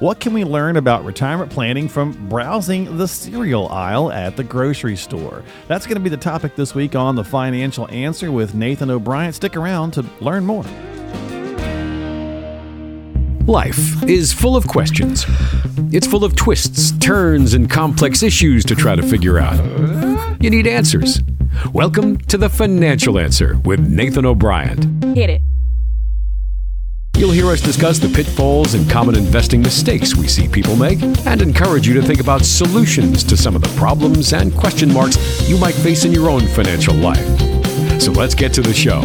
What can we learn about retirement planning from browsing the cereal aisle at the grocery store? That's going to be the topic this week on The Financial Answer with Nathan O'Brien. Stick around to learn more. Life is full of questions. It's full of twists, turns, and complex issues to try to figure out. You need answers. Welcome to The Financial Answer with Nathan O'Brien. Hit it. You'll hear us discuss the pitfalls and common investing mistakes we see people make and encourage you to think about solutions to some of the problems and question marks you might face in your own financial life. So let's get to the show.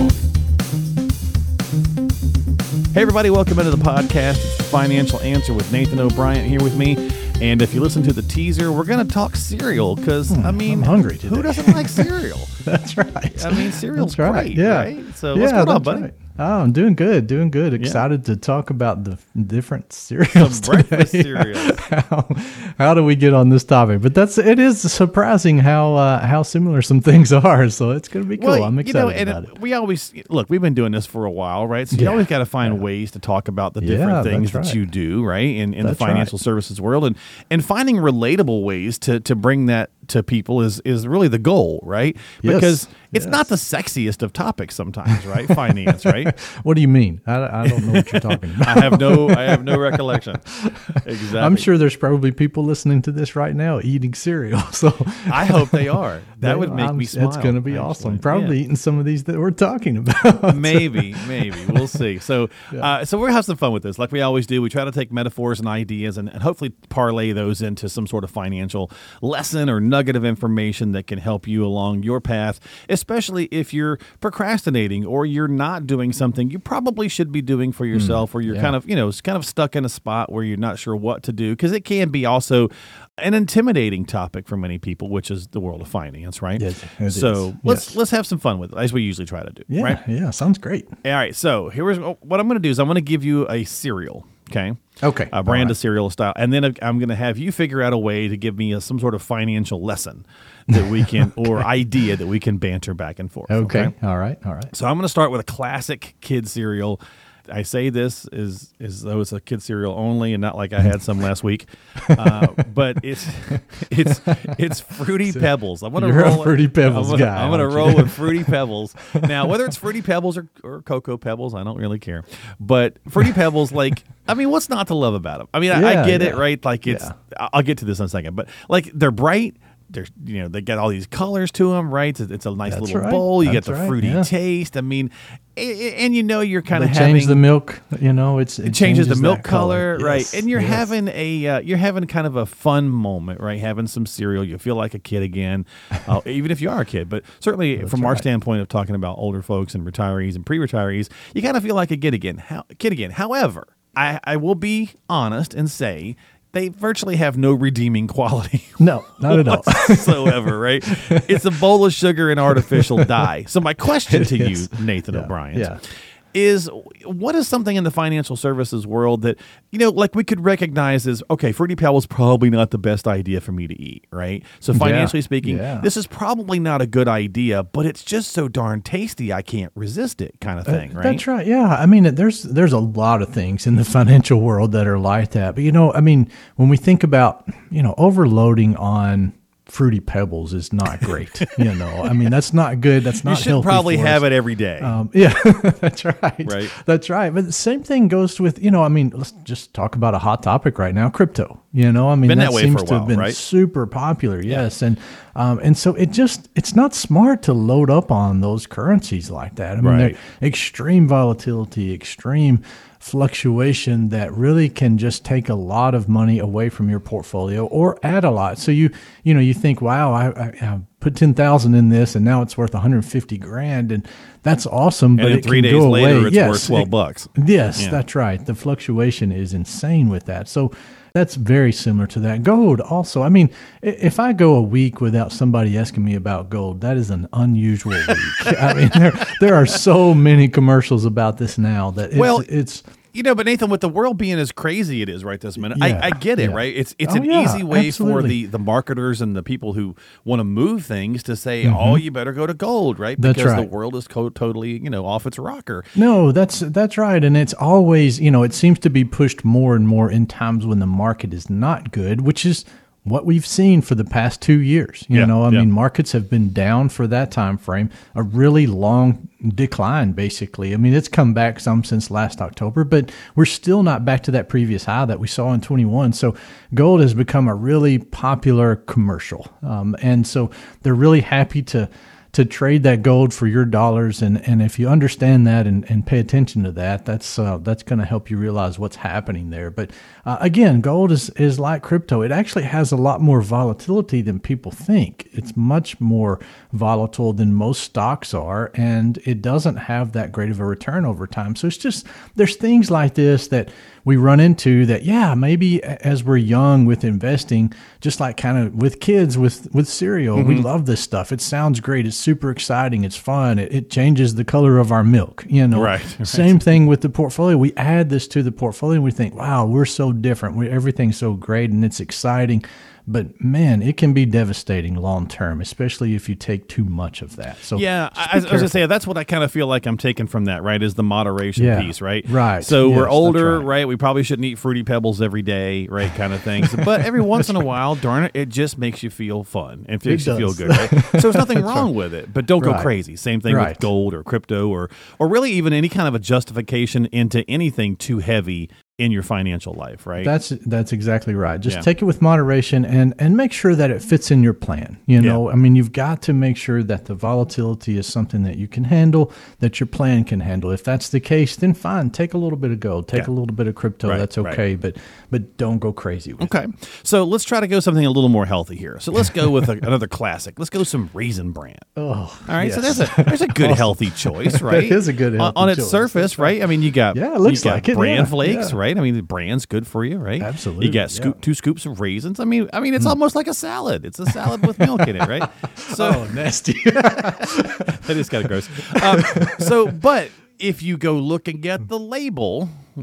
Hey, everybody, welcome into the podcast. It's the Financial Answer with Nathan O'Brien here with me. And if you listen to the teaser, we're going to talk cereal because, I mean, Hmm, I'm hungry who doesn't like cereal? That's right. I mean, cereal's That's right. great, yeah. right? So yeah, what's going on, buddy? right. Oh, I'm doing good, doing good. Excited to talk about the different cereals. Some breakfast today. cereals. how, how do we get on this topic? But that's it is surprising how uh, how similar some things are. So it's going to be cool. I'm excited you know, and about it- we always look. We've been doing this for a while, right? So you always got to find ways to talk about the different Yeah, things that's that you do, right? In in That's the financial right. services world, and and finding relatable ways to to bring that to people is is really the goal, right? Yes, Because it's not the sexiest of topics sometimes, right? Finance, right? What do you mean? I, I don't know what you're talking about. I have no I have no recollection. Exactly. I'm sure there's probably people listening to this right now eating cereal. So I hope they are. That they- would make I'm- me smile. It's going to be actually. awesome. Yeah. Probably eating some of these that we're talking about. maybe, maybe we'll see. So, uh, so we're have some fun with this, like we always do. We try to take metaphors and ideas and, and hopefully parlay those into some sort of financial lesson or nugget of information that can help you along your path, especially if you're procrastinating or you're not doing something you probably should be doing for hmm. yourself, or you're yeah. kind of you know kind of stuck in a spot where you're not sure what to do because it can be also an intimidating topic for many people, which is the world of finance, right? Yes, so is. let's Yes. let's have some fun with it, as we usually try to do. yeah, right? yeah, sounds great. All right, so here's oh, what I'm going to do is I'm going to give you a cereal, okay? Okay, A brand all of cereal style, and then I'm going to have you figure out a way to give me a, some sort of financial lesson that we can or idea that we can banter back and forth. Okay. All right. All right. So I'm going to start with a classic kid cereal. I say this is as though it's a kid cereal only, and not like I had some last week. Uh, but it's it's it's fruity pebbles. I'm gonna You're a roll Fruity Pebbles I'm gonna, guy, I'm gonna aren't you? roll with fruity pebbles. Now, whether it's fruity pebbles or, or cocoa pebbles, I don't really care. But fruity pebbles, like, I mean, what's not to love about them? I mean, I, I Yeah, get it, right? Like, it's. Yeah. I'll get to this in a second, but like, they're bright. They're, you know, they got all these colors to them, right? It's, it's a nice That's little right. bowl. You That's get the right, fruity yeah. taste. I mean, a- and you know, you're kind of change having the milk. You know, it's it changes, the milk color, right? Yes, And you're yes. having a uh, you're having kind of a fun moment, right? Having some cereal, you feel like a kid again, uh, even if you are a kid. But certainly, from our standpoint of talking about older folks and retirees and pre-retirees, you kind of feel like a kid again. How, kid again. However, I, I will be honest and say they virtually have no redeeming quality no, not at all. whatsoever, right? It's a bowl of sugar and artificial dye. So my question to you. Nathan Yeah, O'Brien, yeah. Is what is something in the financial services world that you know, like we could recognize as okay, fruity pebbles probably not the best idea for me to eat, right? So financially speaking, yeah. this is probably not a good idea, but it's just so darn tasty, I can't resist it, kind of uh, thing, right? That's right. Yeah. I mean, there's there's a lot of things in the financial world that are like that. But you know, I mean, when we think about you know overloading on fruity pebbles is not great. you know, I mean, that's not good. That's not. You should probably have us. it every day. Um, yeah, that's right. Right. That's right. But the same thing goes with, you know, I mean, let's just talk about a hot topic right now, crypto. You know, I mean, Been that, that seems a to have been right? super popular. Yes. And, um, and so it just, it's not smart to load up on those currencies like that. I mean, Right. they're extreme volatility, extreme fluctuation that really can just take a lot of money away from your portfolio or add a lot. So you, you know, you think, wow, I, I, I put 10,000 in this and now it's worth 150 grand. And that's awesome. but it three can days go later, away. it's yes, worth twelve it- bucks. Yes, Yeah. that's right. The fluctuation is insane with that. So that's very similar to that. Gold also. I mean, if I go a week without somebody asking me about gold, that is an unusual week. I mean, there there are so many commercials about this now that it's, Well, it's You know, but Nathan, with the world being as crazy it is right this minute, Yeah, I, I get it, yeah. right? It's it's Oh, an yeah, easy way absolutely. for the the marketers and the people who want to move things to say, "Oh, you better go to gold," right? Mm-hmm. That's because the world is co- totally, you know, off its rocker. No, that's that's right, and it's always you know it seems to be pushed more and more in times when the market is not good, which is what we've seen for the past two years. You Yeah, know, I yeah. mean, markets have been down for that time frame, a really long decline, basically. I mean, it's come back some since last October, but we're still not back to that previous high that we saw in 21. So gold has become a really popular commercial, um, and so they're really happy to to trade that gold for your dollars. And and if you understand that and, and pay attention to that that's uh, that's going to help you realize what's happening there. But uh, again gold is is like crypto. It actually has a lot more volatility than people think. It's much more volatile than most stocks are and it doesn't have that great of a return over time. So it's just there's things like this that we run into that yeah maybe as we're young with investing just like kind of with kids with with cereal we Mm-hmm. love this stuff. It sounds great. It's super exciting. It's fun. It, it changes the color of our milk you know? Right, right. same thing with the portfolio. We add this to the portfolio and we think wow we're so different. We, everything's so great and it's exciting but man it can be devastating long term especially if you take too much of that so Yeah, I, I was to say that's what I kind of feel like I'm taking from that, right? Is the moderation Yeah, piece, right? right. So Yes, we're older, right. right. We probably shouldn't eat fruity pebbles every day, right? Kind of things. But every once in a while, darn it, it just makes you feel fun and makes you feel good, right? So there's nothing wrong with it, but don't go Right. crazy. Same thing with gold or crypto or or really even any kind of a justification into anything too heavy in your financial life, right? That's that's exactly right. Just Yeah. take it with moderation and and make sure that it fits in your plan. You know, I mean, you've got to make sure that the volatility is something that you can handle, that your plan can handle. If that's the case, then fine, take a little bit of gold, take Yeah. a little bit of crypto. Right, that's right. okay, but but don't go crazy with it. Okay, so let's try to go something a little more healthy here. So let's go with a, another classic. Let's go some raisin bran. Oh, All right, so that's a there's a good healthy choice, right? is a good on, on its choice. surface, right? I mean, you got Yeah, it looks like it, bran yeah, flakes, yeah. Right? I mean, the brand's good for you, right? Absolutely, You got scoop yeah. two scoops of raisins. I mean, I mean, it's almost like a salad. It's a salad with milk in it, right? So Oh, nasty. that is kind of gross. Um, so, but if you go look and get the label, uh,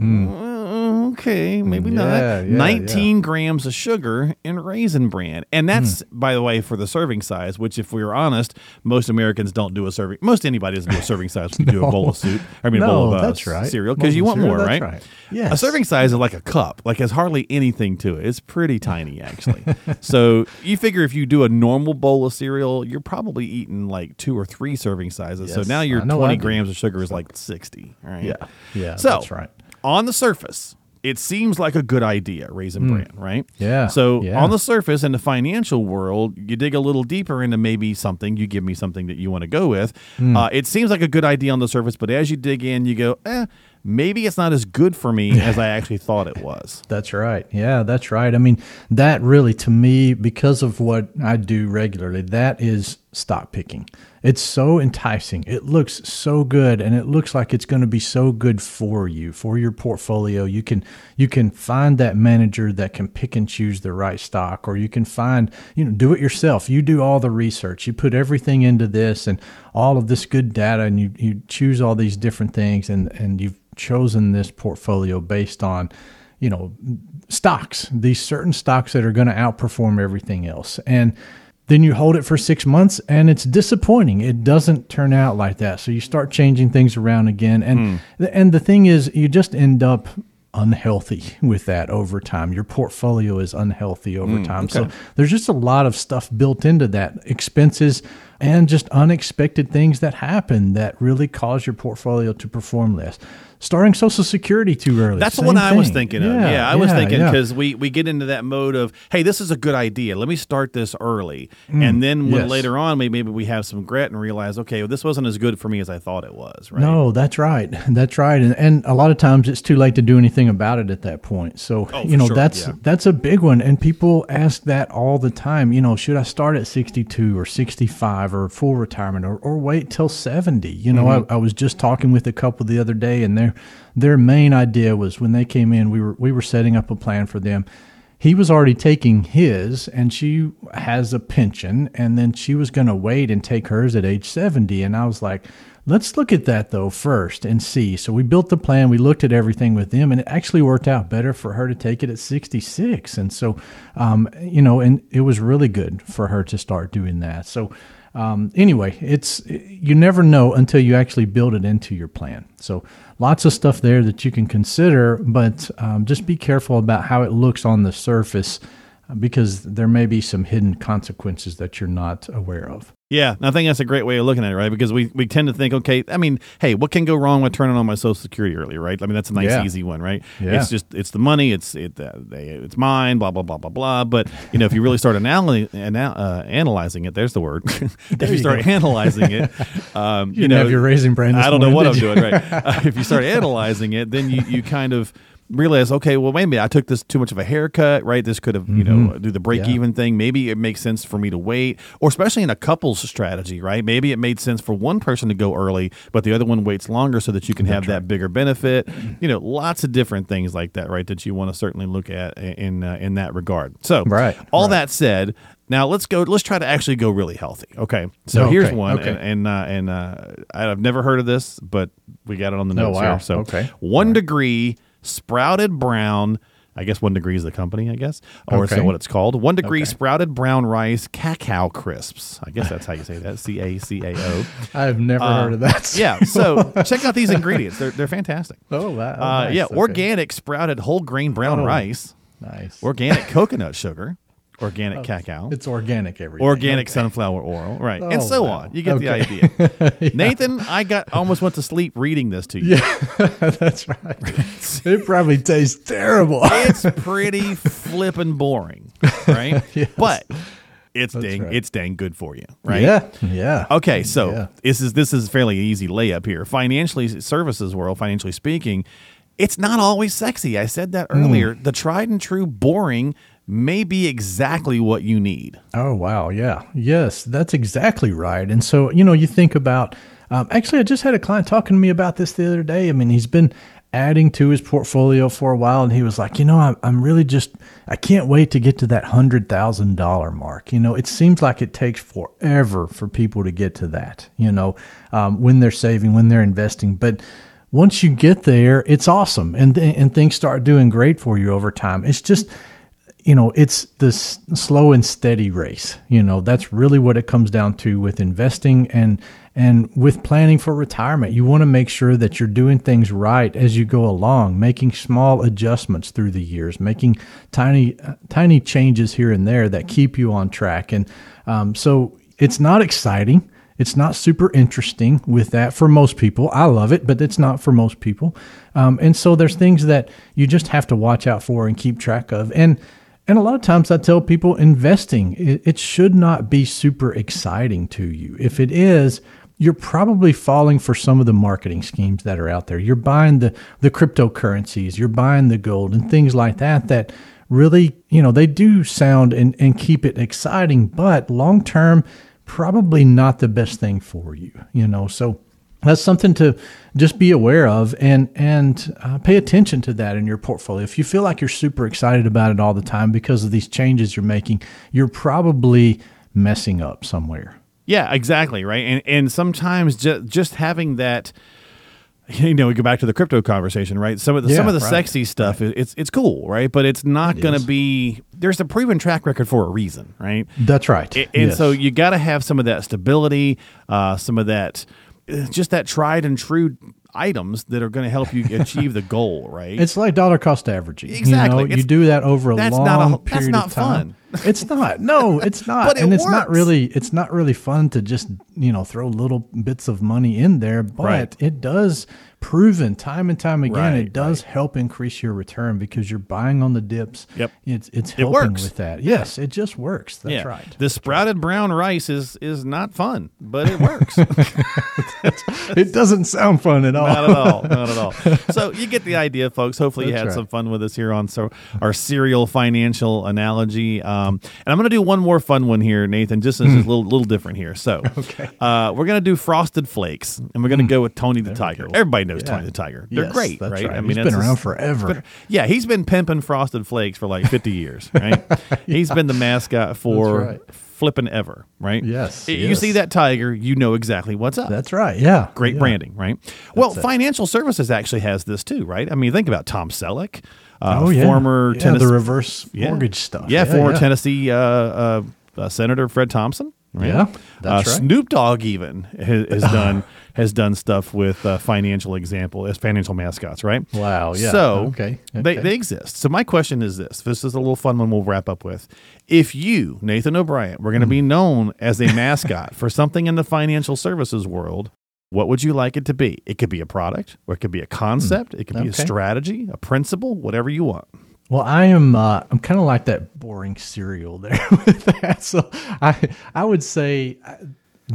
okay, maybe Hmm. Yeah, not. yeah, 19 grams of sugar in raisin bran. And that's, Hmm. by the way, for the serving size, which, if we were honest, most Americans don't do a serving. Most anybody doesn't do a serving size when you do a bowl of soup. I mean, a bowl of uh, that's right. cereal because you want of more, cereal, right? right. A serving size is like a cup, like has hardly anything to it. It's pretty tiny, actually. so you figure if you do a normal bowl of cereal, you're probably eating like two or three serving sizes. so now your 20 grams of sugar is like 60. All right. Yeah, yeah, So that's right. on the surface, it seems like a good idea, raisin bran, right? Yeah, So yeah. on the surface, in the financial world, you dig a little deeper into maybe something. You give me something that you want to go with. Hmm. Uh, it seems like a good idea on the surface, but as you dig in, you go, eh, maybe it's not as good for me as I actually thought it was. That's right. Yeah, that's right. I mean, that really, to me, because of what I do regularly, that is stock picking. It's so enticing. It looks so good, and it looks like it's going to be so good for you, for your portfolio. You can you can find that manager that can pick and choose the right stock, or you can find you know do it yourself. You do all the research. You put everything into this and all of this good data, and you you choose all these different things, and and you've chosen this portfolio based on you know stocks these certain stocks that are going to outperform everything else and then you hold it for six months and it's disappointing. It doesn't turn out like that. So you start changing things around again. And hmm. and the thing is you just end up unhealthy with that over time. Your portfolio is unhealthy over hmm, time. So there's just a lot of stuff built into that. Expenses and just unexpected things that happen that really cause your portfolio to perform less starting social security too early That's same what I was thinking of. Yeah, I was yeah, thinking yeah. because we, we get into that mode of, hey, this is a good idea. Let me start this early. Mm, and then when yes. later on, maybe, maybe we have some regret and realize, okay, well, this wasn't as good for me as I thought it was, right? No, that's right. That's right. And and a lot of times it's too late to do anything about it at that point. So, Oh, you know, sure, that's yeah. that's a big one and people ask that all the time, you know, should I start at 62 or 65 or full retirement or, or wait till 70? You know, Mm-hmm. I, I was just talking with a couple the other day and their their main idea was when they came in, we were we were setting up a plan for them. He was already taking his, and she has a pension, and then she was going to wait and take hers at age 70. And I was like, let's look at that though first and see. So we built the plan, we looked at everything with them, and it actually worked out better for her to take it at 66. And so, um, you know, and it was really good for her to start doing that. So, um, anyway, it's you never know until you actually build it into your plan. So lots of stuff there that you can consider, but um, just be careful about how it looks on the surface because there may be some hidden consequences that you're not aware of. Yeah, I think that's a great way of looking at it, right? Because we, we tend to think, okay, I mean, hey, what can go wrong with turning on my Social Security early, right? I mean, that's a nice, Yeah. easy one, right? Yeah. It's just it's the money, it's it, uh, they, it's mine, blah blah blah blah blah. But you know, if you really start uh, analyzing it, there's the word. if you you start go. analyzing it, um, you, You know, have your raising brain. I don't know what I'm you? doing, right? Uh, if you start analyzing it, then you, you kind of realize, okay, well, maybe I took this too much of a haircut, right? This could have, you know, do the break Mm-hmm. Yeah. even thing. Maybe it makes sense for me to wait, or especially in a couples strategy, right? Maybe it made sense for one person to go early, but the other one waits longer so that you can have that bigger benefit. You know, lots of different things like that, right? That you want to certainly look at in uh, in that regard. So, Right, all right. that said. Now let's go. Let's try to actually go really healthy. Okay. So Okay, here's one, okay. and and, uh, and uh, I've never heard of this, but we got it on the Oh, notes wow. here. So Okay. one degree sprouted brown. I guess one degree is the company, I guess, or is that what it's called? One degree Okay. sprouted brown rice cacao crisps. I guess that's how you say that. C A C A O. I've never heard of that. Uh, Yeah. So check out these ingredients. They're they're fantastic. Oh wow. Uh, nice. yeah, Okay. organic sprouted whole grain brown Oh. rice, Nice. organic coconut sugar, organic cacao, It's organic. Everything. organic Okay. sunflower oil, right, and Oh, so wow. on. You get the Okay. idea. Nathan, I got almost went to sleep reading this to you. Yeah, That's right. it probably tastes terrible. It's pretty flippin' boring, right? Yes. But it's dang right. it's dang good for you, right? Yeah. Yeah. Okay, so Yeah. this is this is fairly easy layup here. Financially services world, financially speaking, it's not always sexy. I said that Hmm. earlier. The tried and true boring may be exactly what you need. Oh wow, yeah, yes, that's exactly right. And so you know, you think about. Um, actually, I just had a client talking to me about this the other day. I mean, he's been adding to his portfolio for a while, and he was like, you know, I'm, I'm really just, I can't wait to get to that hundred thousand dollar mark. You know, it seems like it takes forever for people to get to that. You know, um, when they're saving, when they're investing, but once you get there, it's awesome, and and things start doing great for you over time. It's just you know, it's this slow and steady race. You know, that's really what it comes down to with investing and and with planning for retirement. You want to make sure that you're doing things right as you go along, making small adjustments through the years, making tiny uh, tiny changes here and there that keep you on track. And um, so it's not exciting. It's not super interesting with that for most people. I love it, but it's not for most people. Um, and so there's things that you just have to watch out for and keep track of. And and a lot of times I tell people investing, it, should not be super exciting to you. If it is, you're probably falling for some of the marketing schemes that are out there. You're buying the, the cryptocurrencies, you're buying the gold and things like that that really, you know, they do sound and, and keep it exciting, but long term, probably not the best thing for you, you know. So that's something to just be aware of and and uh, pay attention to that in your portfolio. If you feel like you're super excited about it all the time because of these changes you're making, you're probably messing up somewhere. Yeah, exactly, right. And and sometimes just just having that you know, we go back to the crypto conversation, right? Some of the some of the right, sexy stuff is it's it's cool, right? But it's not going to be there's a proven track record for a reason, right? That's right. A- And Yes. so you got to have some of that stability, uh, some of that, just that tried and true items that are going to help you achieve the goal, right? It's like dollar cost averaging. Exactly. You, know, you do that over a long not a- period that's not of time. fun. It's not. No, it's not. But it and it's not really it's not really fun to just, you know, throw little bits of money in there, but Right. it does proven time and time again Right, it does help increase your return because you're buying on the dips. Yep. It's it's It helping works. with that. Yes, it just works. That's yeah, right. The sprouted brown rice is is not fun, but it works. it doesn't sound fun at all. not at all. Not at all. So you get the idea, folks. Hopefully you had right. some fun with us here on so our cereal financial analogy. Um, Um, and I'm going to do one more fun one here, Nathan. Just as a little little different here. So, okay. uh, we're going to do Frosted Flakes, and we're going to go with Tony the Tiger. Everybody knows Yeah. Tony the Tiger. They're Yes, great, that's right? right. I mean, He's that's been around forever. but- yeah, he's been pimping Frosted Flakes for like 50 years, right? He's been the mascot for right. flipping ever, right? Yes, You yes. see that tiger, you know exactly what's up. That's right. Yeah. Great Yeah. branding, right? Well, it. financial services actually has this too, right? I mean, think about Tom Selleck, uh, Oh yeah. former yeah, Tennessee, the reverse yeah. mortgage stuff. Yeah, former. Tennessee uh, uh, uh, Senator Fred Thompson. Right? Yeah, that's uh, right. Snoop Dogg even has, has done has done stuff with uh, financial example as financial mascots, right? Wow, yeah, So okay, They, okay. they exist. So my question is this: This is a little fun one. We'll wrap up with. If you, Nathan O'Brien, were going to Hmm. be known as a mascot for something in the financial services world, what would you like it to be? It could be a product, or it could be a concept. It could be a strategy, a principle, whatever you want. Well, I am. Uh, I'm kind of like that boring cereal there with that. So I, I would say, uh,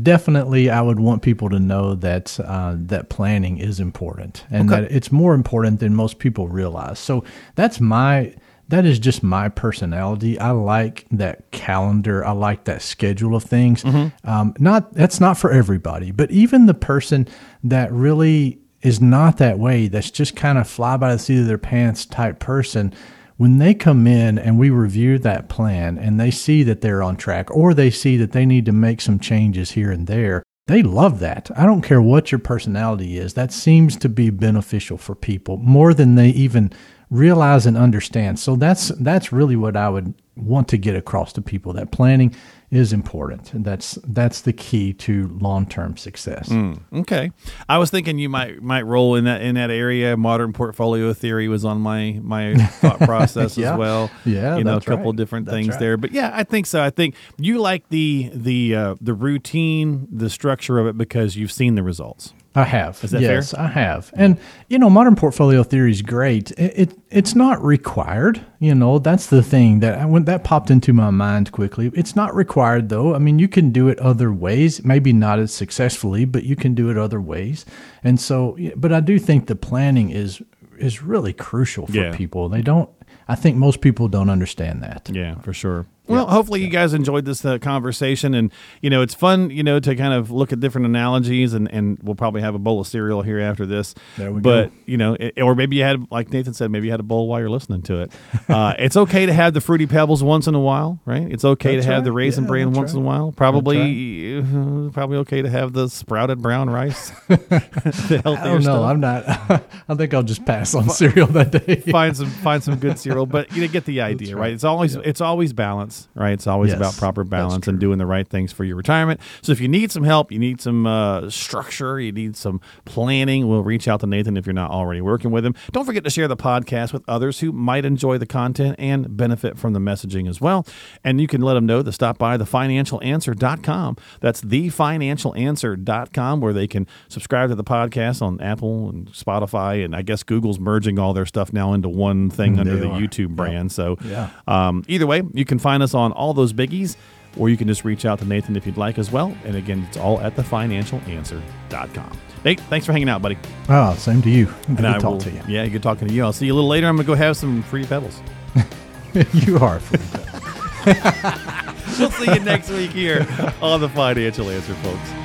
definitely, I would want people to know that uh, that planning is important and Okay. that it's more important than most people realize. So that's my. That is just my personality. I like that calendar. I like that schedule of things. Um, not that's not for everybody, but even the person that really is not that way, that's just kind of fly by the seat of their pants type person, when they come in and we review that plan and they see that they're on track or they see that they need to make some changes here and there, they love that. I don't care what your personality is. That seems to be beneficial for people more than they even realize and understand. So that's that's really what I would want to get across to people that planning is important. And that's that's the key to long-term success. Okay, I was thinking you might might roll in that in that area. Modern portfolio theory was on my my thought process Yeah. as well. Yeah, you know, a couple right. of different That's things right. there. But yeah, I think so. I think you like the the uh, the routine, the structure of it because you've seen the results. I have. Is that yes, fair? I have. And you know, modern portfolio theory is great. It, it it's not required. You know, that's the thing that when that popped into my mind quickly. It's not required though. I mean, you can do it other ways. Maybe not as successfully, but you can do it other ways. And so, but I do think the planning is is really crucial for Yeah. people. They don't. I think most people don't understand that. Yeah, for sure. Well, hopefully you guys enjoyed this uh, conversation, and you know it's fun, you know, to kind of look at different analogies, and, and we'll probably have a bowl of cereal here after this. There we but, go. you know, it, or maybe you had, like Nathan said, maybe you had a bowl while you're listening to it. Uh, it's okay to have the fruity pebbles once in a while, right? It's okay That's to have the raisin Yeah, bran once in a while. Probably, uh, probably okay to have the sprouted brown rice. the I don't know. stuff. I'm not. I think I'll just pass on cereal that day. find some find some good cereal, but you know, get the idea, right. right. It's always it's always balance, right? It's always Yes, about proper balance and doing the right things for your retirement. So if you need some help, you need some uh, structure, you need some planning, we'll reach out to Nathan if you're not already working with him. Don't forget to share the podcast with others who might enjoy the content and benefit from the messaging as well. And you can let them know to stop by thefinancialanswer.com. That's thefinancialanswer.com where they can subscribe to the podcast on Apple and Spotify and I guess Google's merging all their stuff now into one thing under Mm, they the are. YouTube brand. So Yeah. um, either way, you can find us on all those biggies, or you can just reach out to Nathan if you'd like as well. And again, it's all at thefinancialanswer.com. Nate, thanks for hanging out, buddy. Oh, same to you. Good And I to talk will- to you. Yeah, good talking to you. I'll see you a little later. I'm going to go have some free pebbles. you are. free pebbles. we'll see you next week here on The Financial Answer, folks.